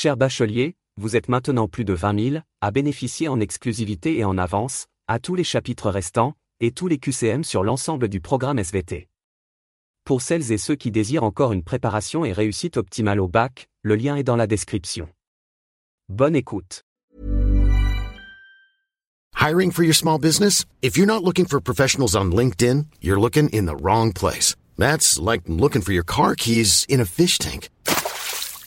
Cher bachelier, vous êtes maintenant plus de 20 000 à bénéficier en exclusivité et en avance, à tous les chapitres restants, et tous les QCM sur l'ensemble du programme SVT. Pour celles et ceux qui désirent encore une préparation et réussite optimale au bac, le lien est dans la description. Bonne écoute. Hiring for your small business? If you're not looking for professionals on LinkedIn, you're looking in the wrong place. That's like looking for your car keys in a fish tank.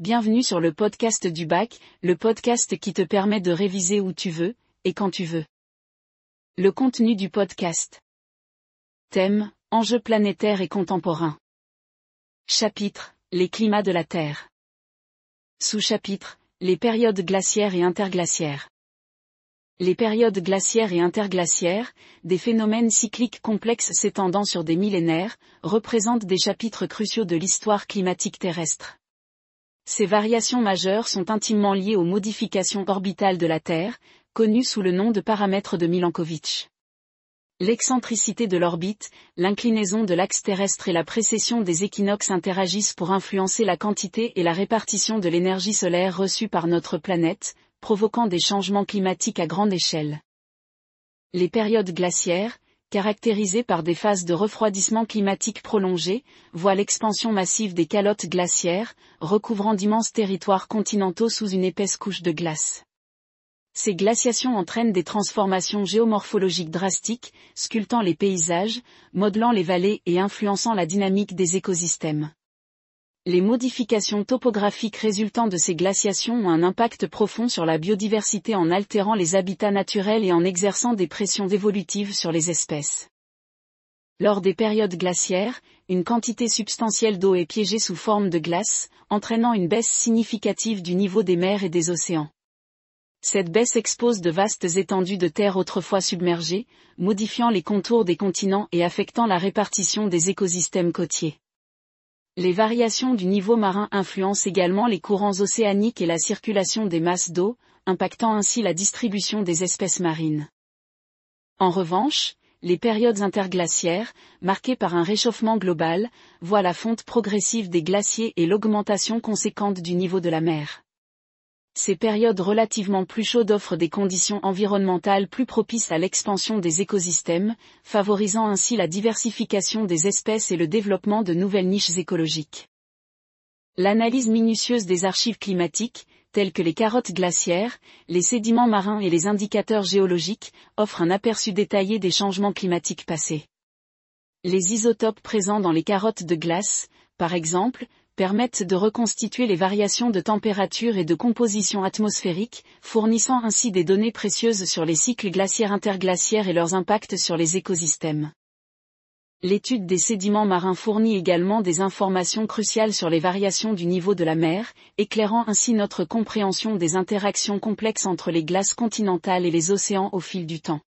bienvenue sur le podcast du bac, le podcast qui te permet de réviser où tu veux, et quand tu veux. Le contenu du podcast. Thème, enjeux planétaires et contemporains. Chapitre, les climats de la Terre. Sous-chapitre, les périodes glaciaires et interglaciaires. Les périodes glaciaires et interglaciaires, des phénomènes cycliques complexes s'étendant sur des millénaires, représentent des chapitres cruciaux de l'histoire climatique terrestre. Ces variations majeures sont intimement liées aux modifications orbitales de la Terre, connues sous le nom de paramètres de Milankovitch. L'excentricité de l'orbite, l'inclinaison de l'axe terrestre et la précession des équinoxes interagissent pour influencer la quantité et la répartition de l'énergie solaire reçue par notre planète, provoquant des changements climatiques à grande échelle. Les périodes glaciaires, caractérisées par des phases de refroidissement climatique prolongées, voient l'expansion massive des calottes glaciaires, recouvrant d'immenses territoires continentaux sous une épaisse couche de glace. Ces glaciations entraînent des transformations géomorphologiques drastiques, sculptant les paysages, modelant les vallées et influençant la dynamique des écosystèmes. Les modifications topographiques résultant de ces glaciations ont un impact profond sur la biodiversité en altérant les habitats naturels et en exerçant des pressions évolutives sur les espèces. Lors des périodes glaciaires, une quantité substantielle d'eau est piégée sous forme de glace, entraînant une baisse significative du niveau des mers et des océans. Cette baisse expose de vastes étendues de terre autrefois submergées, modifiant les contours des continents et affectant la répartition des écosystèmes côtiers. Les variations du niveau marin influencent également les courants océaniques et la circulation des masses d'eau, impactant ainsi la distribution des espèces marines. En revanche, les périodes interglaciaires, marquées par un réchauffement global, voient la fonte progressive des glaciers et l'augmentation conséquente du niveau de la mer. Ces périodes relativement plus chaudes offrent des conditions environnementales plus propices à l'expansion des écosystèmes, favorisant ainsi la diversification des espèces et le développement de nouvelles niches écologiques. L'analyse minutieuse des archives climatiques, telles que les carottes glaciaires, les sédiments marins et les indicateurs géologiques, offre un aperçu détaillé des changements climatiques passés. Les isotopes présents dans les carottes de glace, par exemple, permettent de reconstituer les variations de température et de composition atmosphérique, fournissant ainsi des données précieuses sur les cycles glaciaires interglaciaires et leurs impacts sur les écosystèmes. L'étude des sédiments marins fournit également des informations cruciales sur les variations du niveau de la mer, éclairant ainsi notre compréhension des interactions complexes entre les glaces continentales et les océans au fil du temps.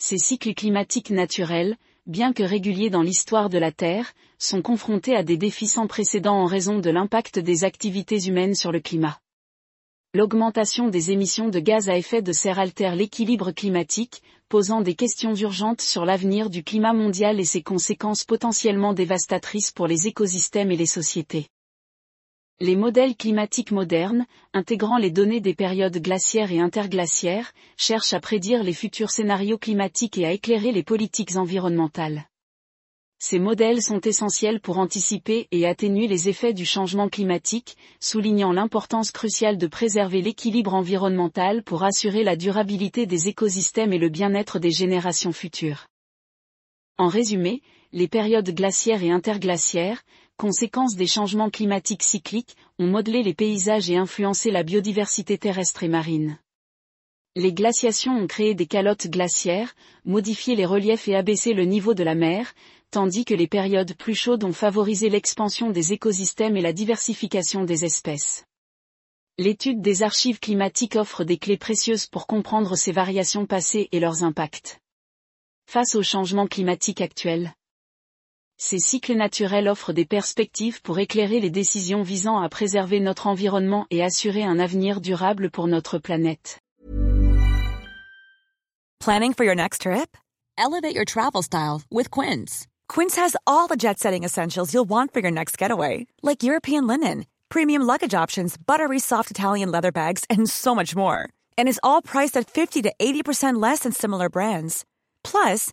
Ces cycles climatiques naturels, bien que réguliers dans l'histoire de la Terre, sont confrontés à des défis sans précédent en raison de l'impact des activités humaines sur le climat. L'augmentation des émissions de gaz à effet de serre altère l'équilibre climatique, posant des questions urgentes sur l'avenir du climat mondial et ses conséquences potentiellement dévastatrices pour les écosystèmes et les sociétés. Les modèles climatiques modernes, intégrant les données des périodes glaciaires et interglaciaires, cherchent à prédire les futurs scénarios climatiques et à éclairer les politiques environnementales. Ces modèles sont essentiels pour anticiper et atténuer les effets du changement climatique, soulignant l'importance cruciale de préserver l'équilibre environnemental pour assurer la durabilité des écosystèmes et le bien-être des générations futures. En résumé, les périodes glaciaires et interglaciaires, conséquences des changements climatiques cycliques, ont modelé les paysages et influencé la biodiversité terrestre et marine. Les glaciations ont créé des calottes glaciaires, modifié les reliefs et abaissé le niveau de la mer, tandis que les périodes plus chaudes ont favorisé l'expansion des écosystèmes et la diversification des espèces. L'étude des archives climatiques offre des clés précieuses pour comprendre ces variations passées et leurs impacts. Face aux changements climatiques actuels, ces cycles naturels offrent des perspectives pour éclairer les décisions visant à préserver notre environnement et assurer un avenir durable pour notre planète. Planning for your next trip? Elevate your travel style with Quince. Quince has all the jet setting essentials you'll want for your next getaway, like European linen, premium luggage options, buttery soft Italian leather bags, and so much more. And is all priced at 50 to 80% less than similar brands. Plus,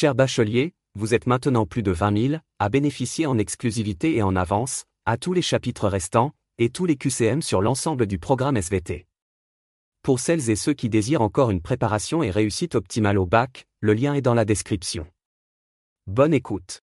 Cher bachelier, vous êtes maintenant plus de 20 000 à bénéficier en exclusivité et en avance, à tous les chapitres restants, et tous les QCM sur l'ensemble du programme SVT. Pour celles et ceux qui désirent encore une préparation et réussite optimale au bac, le lien est dans la description. Bonne écoute.